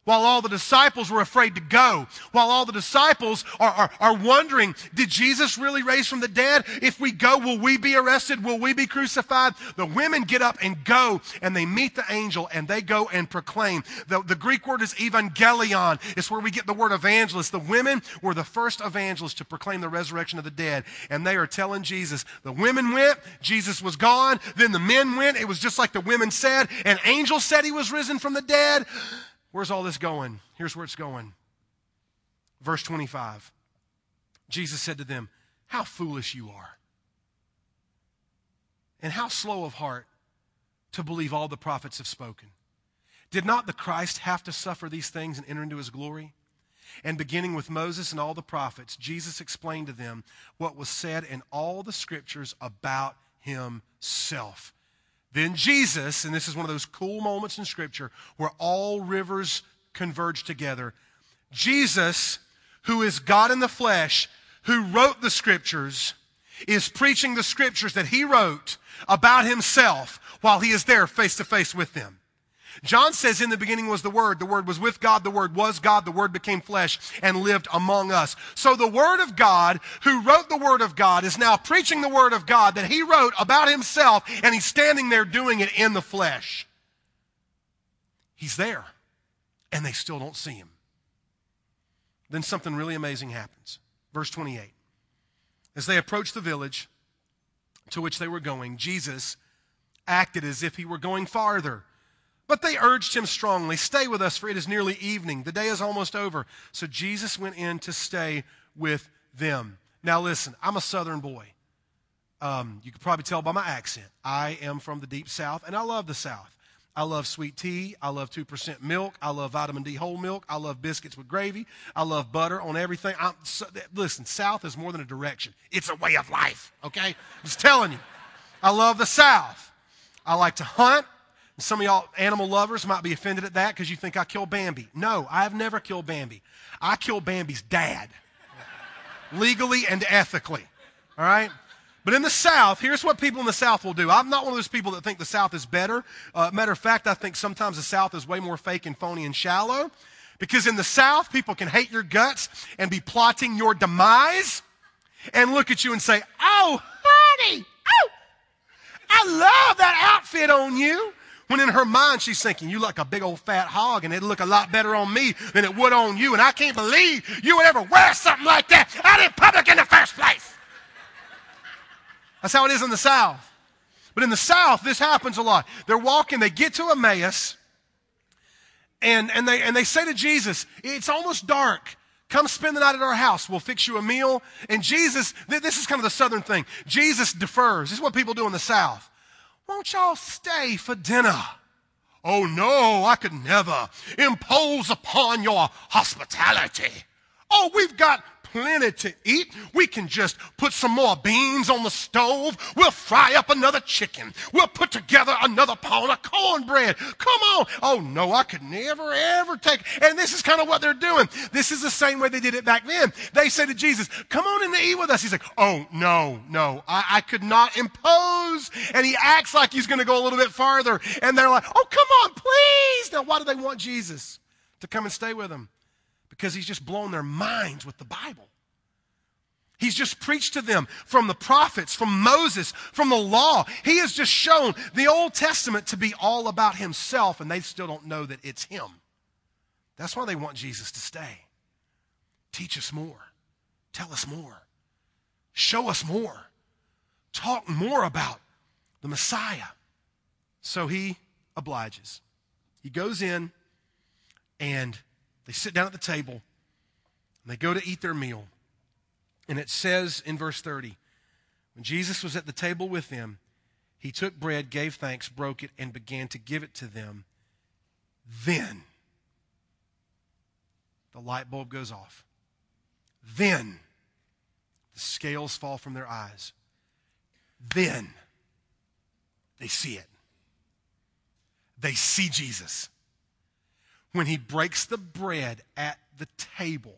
while all the disciples were afraid to go, while all the disciples are, are, are, wondering, did Jesus really raise from the dead? If we go, will we be arrested? Will we be crucified? The women get up and go, and they meet the angel, and they go and proclaim. The, the Greek word is evangelion. It's where we get the word evangelist. The women were the first evangelists to proclaim the resurrection of the dead, and they are telling Jesus, the women went, Jesus was gone, then the men went, it was just like the women said, an angel said he was risen from the dead. Where's all this going? Here's where it's going. Verse 25. Jesus said to them, How foolish you are, and how slow of heart to believe all the prophets have spoken. Did not the Christ have to suffer these things and enter into his glory? And beginning with Moses and all the prophets, Jesus explained to them what was said in all the scriptures about himself. Then Jesus, and this is one of those cool moments in Scripture where all rivers converge together. Jesus, who is God in the flesh, who wrote the Scriptures, is preaching the Scriptures that he wrote about himself while he is there face to face with them. John says, In the beginning was the Word. The Word was with God. The Word was God. The Word became flesh and lived among us. So the Word of God, who wrote the Word of God, is now preaching the Word of God that He wrote about Himself, and He's standing there doing it in the flesh. He's there, and they still don't see Him. Then something really amazing happens. Verse 28. As they approached the village to which they were going, Jesus acted as if he were going farther but they urged him strongly, Stay with us, for it is nearly evening. The day is almost over. So Jesus went in to stay with them. Now, listen, I'm a southern boy. Um, you can probably tell by my accent. I am from the deep south, and I love the south. I love sweet tea. I love 2% milk. I love vitamin D whole milk. I love biscuits with gravy. I love butter on everything. So, listen, South is more than a direction, it's a way of life, okay? I'm just telling you. I love the South. I like to hunt. Some of y'all animal lovers might be offended at that because you think I killed Bambi. No, I have never killed Bambi. I killed Bambi's dad, legally and ethically. All right? But in the South, here's what people in the South will do. I'm not one of those people that think the South is better. Uh, matter of fact, I think sometimes the South is way more fake and phony and shallow. Because in the South, people can hate your guts and be plotting your demise and look at you and say, Oh, honey, oh, I love that outfit on you. When in her mind she's thinking, you look like a big old fat hog and it'd look a lot better on me than it would on you. And I can't believe you would ever wear something like that out in public in the first place. That's how it is in the South. But in the South, this happens a lot. They're walking, they get to Emmaus, and, and, they, and they say to Jesus, It's almost dark. Come spend the night at our house. We'll fix you a meal. And Jesus, this is kind of the southern thing. Jesus defers. This is what people do in the South. Won't y'all stay for dinner? Oh no, I could never impose upon your hospitality. Oh, we've got plenty to eat. We can just put some more beans on the stove. We'll fry up another chicken. We'll put together another pound of cornbread. Come on. Oh no, I could never ever take. And this is kind of what they're doing. This is the same way they did it back then. They say to Jesus, come on in to eat with us. He's like, oh no, no, I, I could not impose. And he acts like he's going to go a little bit farther. And they're like, oh, come on, please. Now, why do they want Jesus to come and stay with them? Because he's just blown their minds with the Bible. He's just preached to them from the prophets, from Moses, from the law. He has just shown the Old Testament to be all about himself, and they still don't know that it's him. That's why they want Jesus to stay. Teach us more. Tell us more. Show us more. Talk more about the Messiah. So he obliges. He goes in and they sit down at the table and they go to eat their meal. And it says in verse 30 when Jesus was at the table with them, he took bread, gave thanks, broke it, and began to give it to them. Then the light bulb goes off. Then the scales fall from their eyes. Then they see it. They see Jesus when he breaks the bread at the table,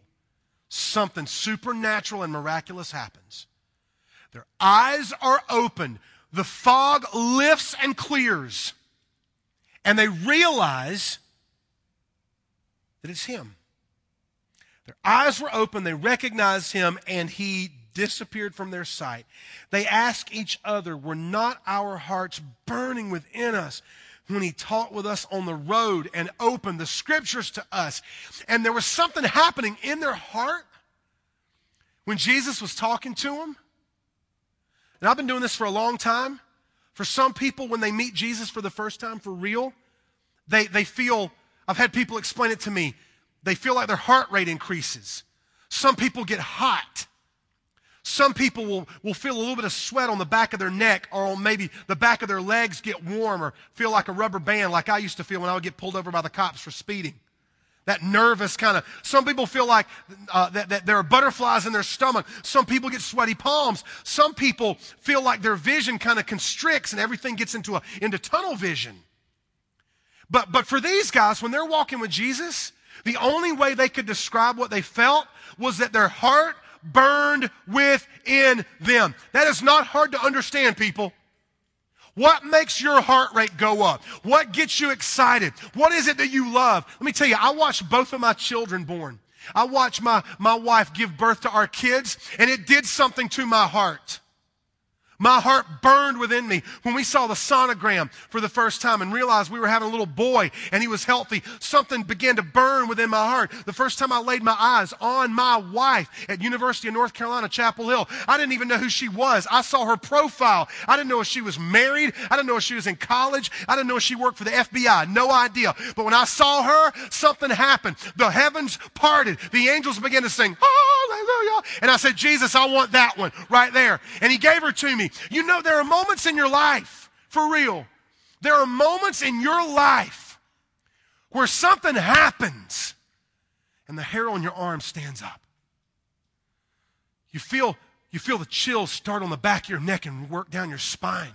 something supernatural and miraculous happens. Their eyes are opened, the fog lifts and clears, and they realize that it's him. Their eyes were open, they recognized him, and he disappeared from their sight. They ask each other, Were not our hearts burning within us? When he taught with us on the road and opened the scriptures to us. And there was something happening in their heart when Jesus was talking to them. And I've been doing this for a long time. For some people, when they meet Jesus for the first time for real, they, they feel, I've had people explain it to me, they feel like their heart rate increases. Some people get hot. Some people will, will feel a little bit of sweat on the back of their neck or on maybe the back of their legs get warm or feel like a rubber band like I used to feel when I would get pulled over by the cops for speeding. That nervous kind of, some people feel like uh, that, that there are butterflies in their stomach. Some people get sweaty palms. Some people feel like their vision kind of constricts and everything gets into, a, into tunnel vision. But, but for these guys, when they're walking with Jesus, the only way they could describe what they felt was that their heart burned within them. That is not hard to understand, people. What makes your heart rate go up? What gets you excited? What is it that you love? Let me tell you, I watched both of my children born. I watched my, my wife give birth to our kids, and it did something to my heart. My heart burned within me when we saw the sonogram for the first time and realized we were having a little boy and he was healthy. Something began to burn within my heart. The first time I laid my eyes on my wife at University of North Carolina, Chapel Hill, I didn't even know who she was. I saw her profile. I didn't know if she was married. I didn't know if she was in college. I didn't know if she worked for the FBI. No idea. But when I saw her, something happened. The heavens parted. The angels began to sing, Hallelujah. And I said, Jesus, I want that one right there. And he gave her to me. You know, there are moments in your life, for real, there are moments in your life where something happens and the hair on your arm stands up. You feel, you feel the chills start on the back of your neck and work down your spine.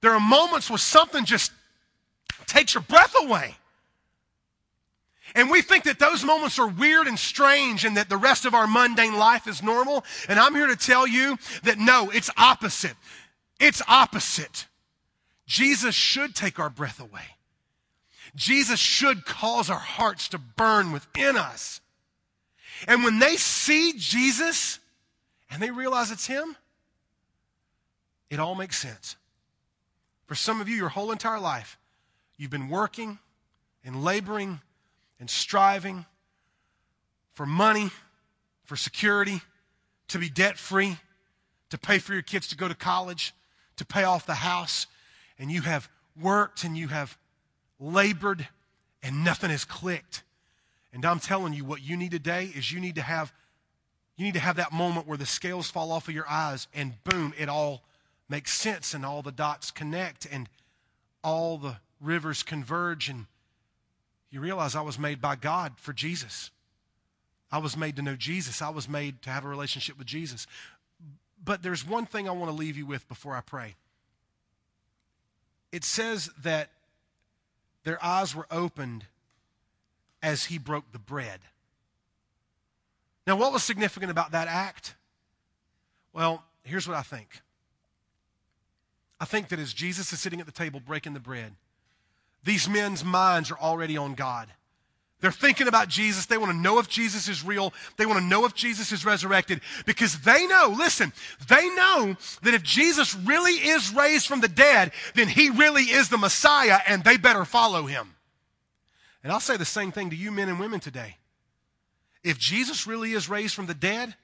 There are moments where something just takes your breath away. And we think that those moments are weird and strange and that the rest of our mundane life is normal. And I'm here to tell you that no, it's opposite. It's opposite. Jesus should take our breath away. Jesus should cause our hearts to burn within us. And when they see Jesus and they realize it's Him, it all makes sense. For some of you, your whole entire life, You've been working and laboring and striving for money, for security, to be debt free, to pay for your kids to go to college, to pay off the house, and you have worked and you have labored and nothing has clicked. And I'm telling you, what you need today is you need to have you need to have that moment where the scales fall off of your eyes and boom, it all makes sense and all the dots connect and all the rivers converge and you realize I was made by God for Jesus. I was made to know Jesus. I was made to have a relationship with Jesus. But there's one thing I want to leave you with before I pray. It says that their eyes were opened as he broke the bread. Now, what was significant about that act? Well, here's what I think. I think that as Jesus is sitting at the table breaking the bread, these men's minds are already on God. They're thinking about Jesus. They want to know if Jesus is real. They want to know if Jesus is resurrected because they know, listen, they know that if Jesus really is raised from the dead, then he really is the Messiah and they better follow him. And I'll say the same thing to you men and women today. If Jesus really is raised from the dead,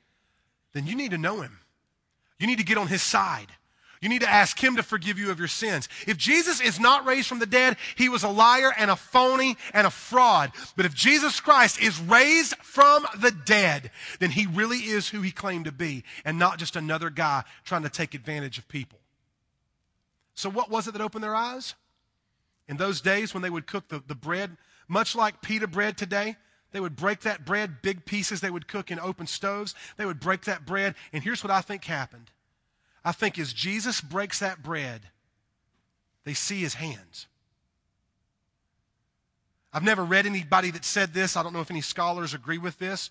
then you need to know him. You need to get on his side. You need to ask him to forgive you of your sins. If Jesus is not raised from the dead, he was a liar and a phony and a fraud. But if Jesus Christ is raised from the dead, then he really is who he claimed to be and not just another guy trying to take advantage of people. So, what was it that opened their eyes? In those days when they would cook the, the bread, much like pita bread today, they would break that bread, big pieces they would cook in open stoves. They would break that bread. And here's what I think happened I think as Jesus breaks that bread, they see his hands. I've never read anybody that said this. I don't know if any scholars agree with this.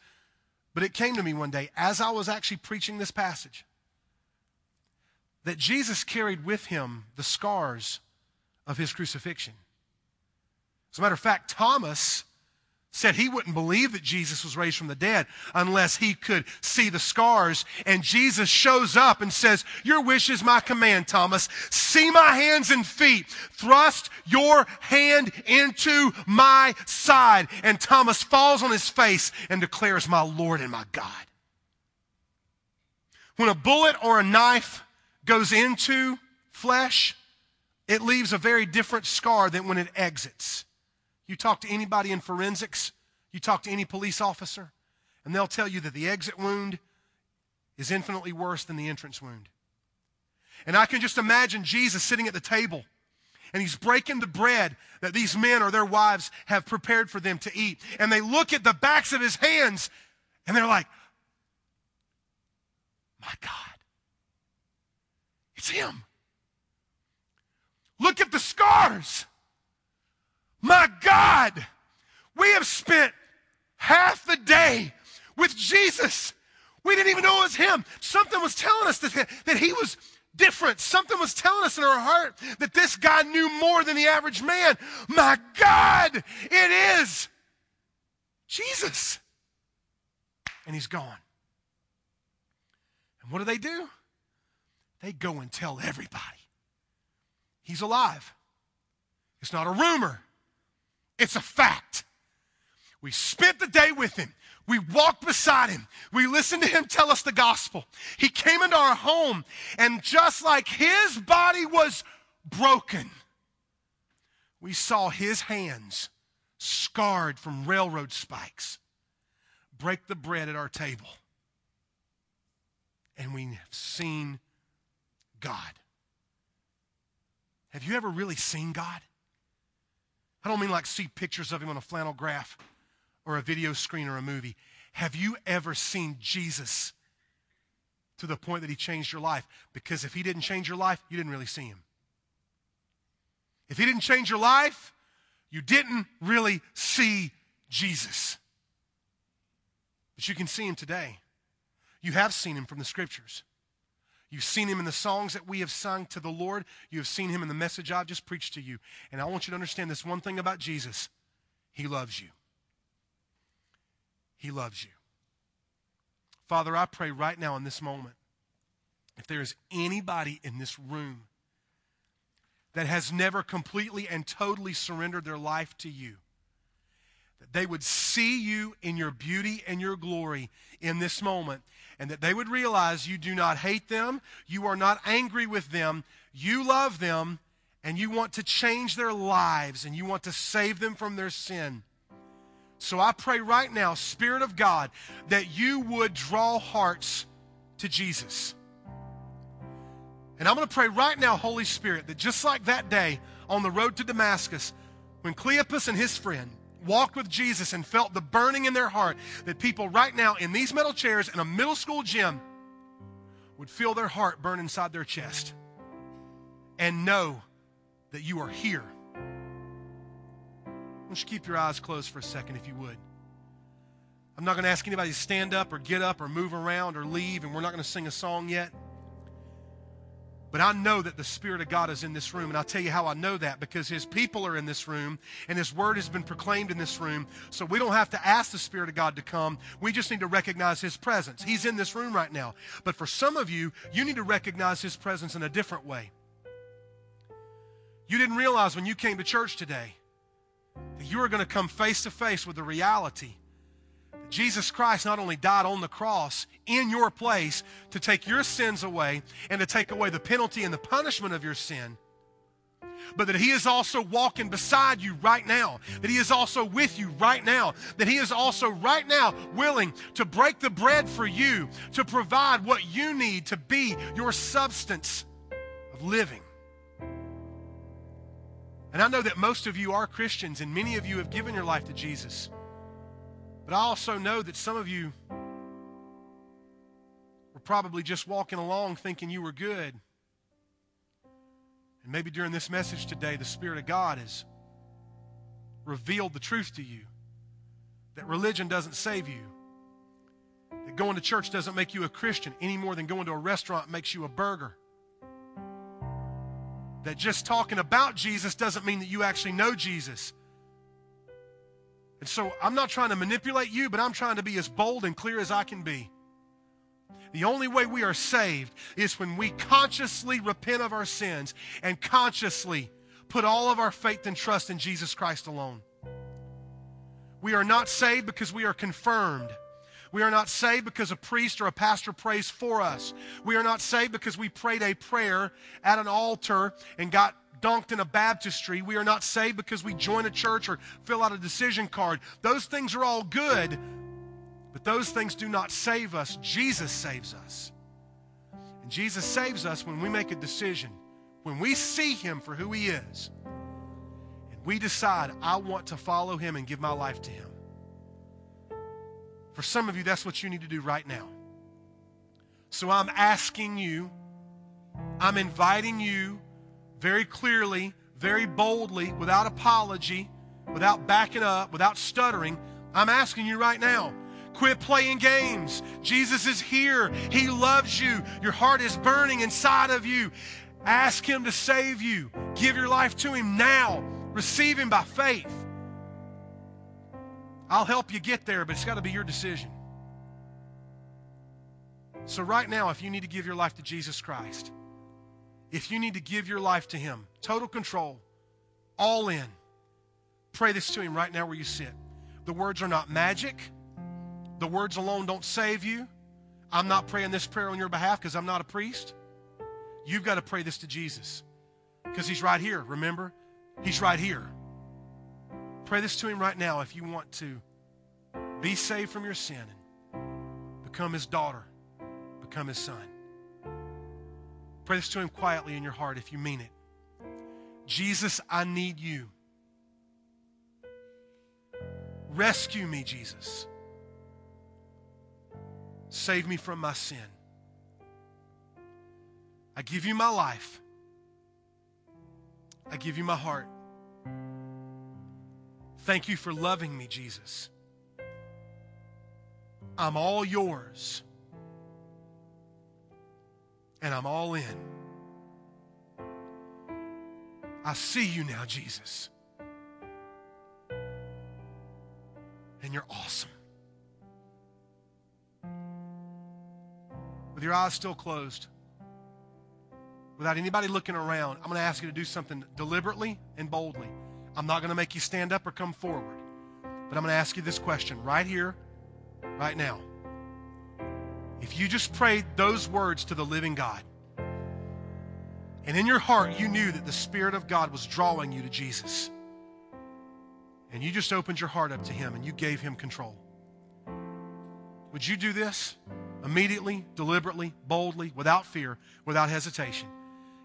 But it came to me one day as I was actually preaching this passage that Jesus carried with him the scars of his crucifixion. As a matter of fact, Thomas said he wouldn't believe that Jesus was raised from the dead unless he could see the scars. And Jesus shows up and says, Your wish is my command, Thomas. See my hands and feet. Thrust your hand into my side. And Thomas falls on his face and declares, My Lord and my God. When a bullet or a knife goes into flesh, it leaves a very different scar than when it exits. You talk to anybody in forensics, you talk to any police officer, and they'll tell you that the exit wound is infinitely worse than the entrance wound. And I can just imagine Jesus sitting at the table and he's breaking the bread that these men or their wives have prepared for them to eat. And they look at the backs of his hands and they're like, My God, it's him. Look at the scars. My God, we have spent half the day with Jesus. We didn't even know it was him. Something was telling us that, that he was different. Something was telling us in our heart that this guy knew more than the average man. My God, it is Jesus. And he's gone. And what do they do? They go and tell everybody. He's alive. It's not a rumor. It's a fact. We spent the day with him. We walked beside him. We listened to him tell us the gospel. He came into our home, and just like his body was broken, we saw his hands scarred from railroad spikes break the bread at our table. And we have seen God. Have you ever really seen God? I don't mean like see pictures of him on a flannel graph or a video screen or a movie. Have you ever seen Jesus to the point that he changed your life? Because if he didn't change your life, you didn't really see him. If he didn't change your life, you didn't really see Jesus. But you can see him today. You have seen him from the scriptures. You've seen him in the songs that we have sung to the Lord. You have seen him in the message I've just preached to you. And I want you to understand this one thing about Jesus He loves you. He loves you. Father, I pray right now in this moment, if there is anybody in this room that has never completely and totally surrendered their life to you. That they would see you in your beauty and your glory in this moment, and that they would realize you do not hate them, you are not angry with them, you love them, and you want to change their lives, and you want to save them from their sin. So I pray right now, Spirit of God, that you would draw hearts to Jesus. And I'm going to pray right now, Holy Spirit, that just like that day on the road to Damascus, when Cleopas and his friend walked with Jesus and felt the burning in their heart, that people right now in these metal chairs in a middle school gym would feel their heart burn inside their chest and know that you are here don't you keep your eyes closed for a second, if you would? I'm not going to ask anybody to stand up or get up or move around or leave, and we're not going to sing a song yet. But I know that the Spirit of God is in this room, and I'll tell you how I know that because His people are in this room, and His Word has been proclaimed in this room. So we don't have to ask the Spirit of God to come. We just need to recognize His presence. He's in this room right now. But for some of you, you need to recognize His presence in a different way. You didn't realize when you came to church today that you are going to come face to face with the reality Jesus Christ not only died on the cross in your place to take your sins away and to take away the penalty and the punishment of your sin, but that He is also walking beside you right now, that He is also with you right now, that He is also right now willing to break the bread for you, to provide what you need to be your substance of living. And I know that most of you are Christians and many of you have given your life to Jesus. But I also know that some of you were probably just walking along thinking you were good. And maybe during this message today, the Spirit of God has revealed the truth to you that religion doesn't save you, that going to church doesn't make you a Christian any more than going to a restaurant makes you a burger that just talking about Jesus doesn't mean that you actually know Jesus. And so I'm not trying to manipulate you, but I'm trying to be as bold and clear as I can be. The only way we are saved is when we consciously repent of our sins and consciously put all of our faith and trust in Jesus Christ alone. We are not saved because we are confirmed. We are not saved because a priest or a pastor prays for us. We are not saved because we prayed a prayer at an altar and got dunked in a baptistry. We are not saved because we join a church or fill out a decision card. Those things are all good, but those things do not save us. Jesus saves us. And Jesus saves us when we make a decision, when we see Him for who He is, and we decide, I want to follow Him and give my life to Him. For some of you, that's what you need to do right now. So I'm asking you, I'm inviting you very clearly, very boldly, without apology, without backing up, without stuttering. I'm asking you right now. Quit playing games. Jesus is here. He loves you. Your heart is burning inside of you. Ask Him to save you. Give your life to Him now. Receive Him by faith. I'll help you get there, but it's got to be your decision. So, right now, if you need to give your life to Jesus Christ, if you need to give your life to Him, total control, all in, pray this to Him right now where you sit. The words are not magic, the words alone don't save you. I'm not praying this prayer on your behalf because I'm not a priest. You've got to pray this to Jesus because He's right here, remember? He's right here. Pray this to Him right now if you want to be saved from your sin and become His daughter, become His son. Pray this to Him quietly in your heart if you mean it. Jesus, I need you. Rescue me, Jesus. Save me from my sin. I give you my life. I give you my heart. Thank you for loving me, Jesus. I'm all yours. And I'm all in. I see you now, Jesus. And you're awesome. With your eyes still closed, without anybody looking around, I'm going to ask you to do something deliberately and boldly. I'm not going to make you stand up or come forward, but I'm going to ask you this question right here, right now. If you just prayed those words to the living God, and in your heart you knew that the Spirit of God was drawing you to Jesus, and you just opened your heart up to Him and you gave Him control, would you do this immediately, deliberately, boldly, without fear, without hesitation?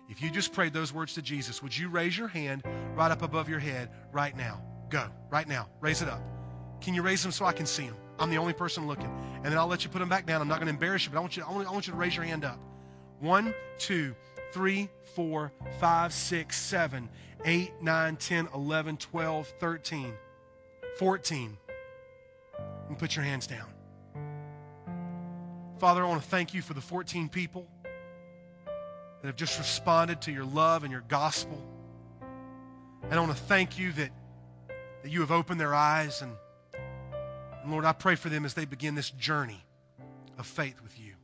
If you just prayed those words to Jesus, would you raise your hand right up above your head right now? Go, right now. Raise it up. Can you raise them so I can see them? I'm the only person looking. And then I'll let you put them back down. I'm not going to embarrass you, but I want you, I want, I want you to raise your hand up. One, two, three, four, five, six, seven, eight, nine, 10, 11, 12, 13, 14. And put your hands down. Father, I want to thank you for the 14 people that have just responded to your love and your gospel. And I want to thank you that, that you have opened their eyes. And, and Lord, I pray for them as they begin this journey of faith with you.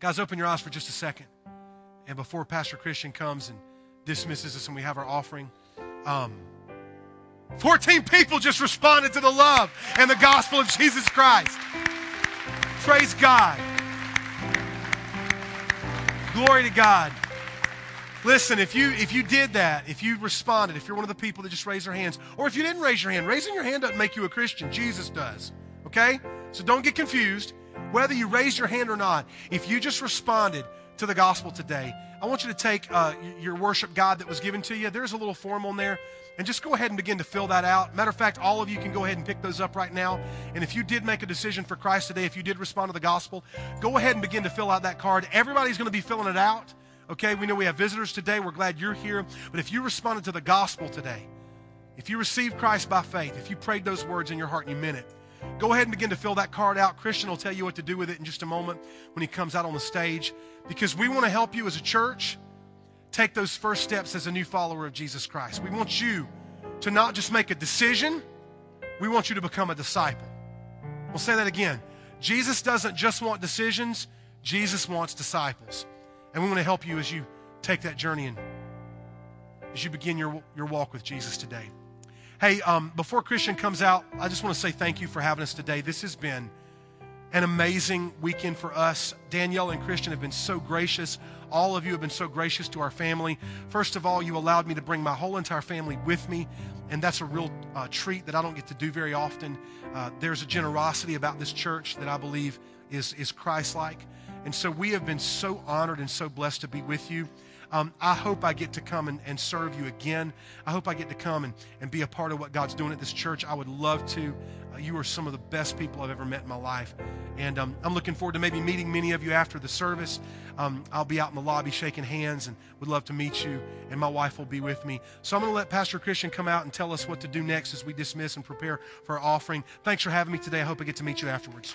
Guys, open your eyes for just a second. And before Pastor Christian comes and dismisses us and we have our offering, um, 14 people just responded to the love and the gospel of Jesus Christ. Praise God. Glory to God. Listen, if you if you did that, if you responded, if you're one of the people that just raised their hands, or if you didn't raise your hand, raising your hand doesn't make you a Christian. Jesus does. Okay? So don't get confused. Whether you raised your hand or not, if you just responded to the gospel today, I want you to take uh, your worship guide that was given to you. There's a little form on there and just go ahead and begin to fill that out. Matter of fact, all of you can go ahead and pick those up right now. And if you did make a decision for Christ today, if you did respond to the gospel, go ahead and begin to fill out that card. Everybody's going to be filling it out. Okay, we know we have visitors today. We're glad you're here. But if you responded to the gospel today, if you received Christ by faith, if you prayed those words in your heart and you meant it, go ahead and begin to fill that card out. Christian will tell you what to do with it in just a moment when he comes out on the stage because we want to help you as a church take those first steps as a new follower of Jesus Christ. We want you to not just make a decision, we want you to become a disciple. We'll say that again. Jesus doesn't just want decisions, Jesus wants disciples. And we want to help you as you take that journey and as you begin your, your walk with Jesus today. Hey, um, before Christian comes out, I just want to say thank you for having us today. This has been an amazing weekend for us. Danielle and Christian have been so gracious. All of you have been so gracious to our family. First of all, you allowed me to bring my whole entire family with me, and that's a real uh, treat that I don't get to do very often. Uh, there's a generosity about this church that I believe is, is Christ like. And so we have been so honored and so blessed to be with you. Um, I hope I get to come and, and, serve you again. I hope I get to come and, and be a part of what God's doing at this church. I would love to. Uh, you are some of the best people I've ever met in my life. And um, I'm looking forward to maybe meeting many of you after the service. Um, I'll be out in the lobby shaking hands and would love to meet you. And my wife will be with me. So I'm going to let Pastor Christian come out and tell us what to do next as we dismiss and prepare for our offering. Thanks for having me today. I hope I get to meet you afterwards.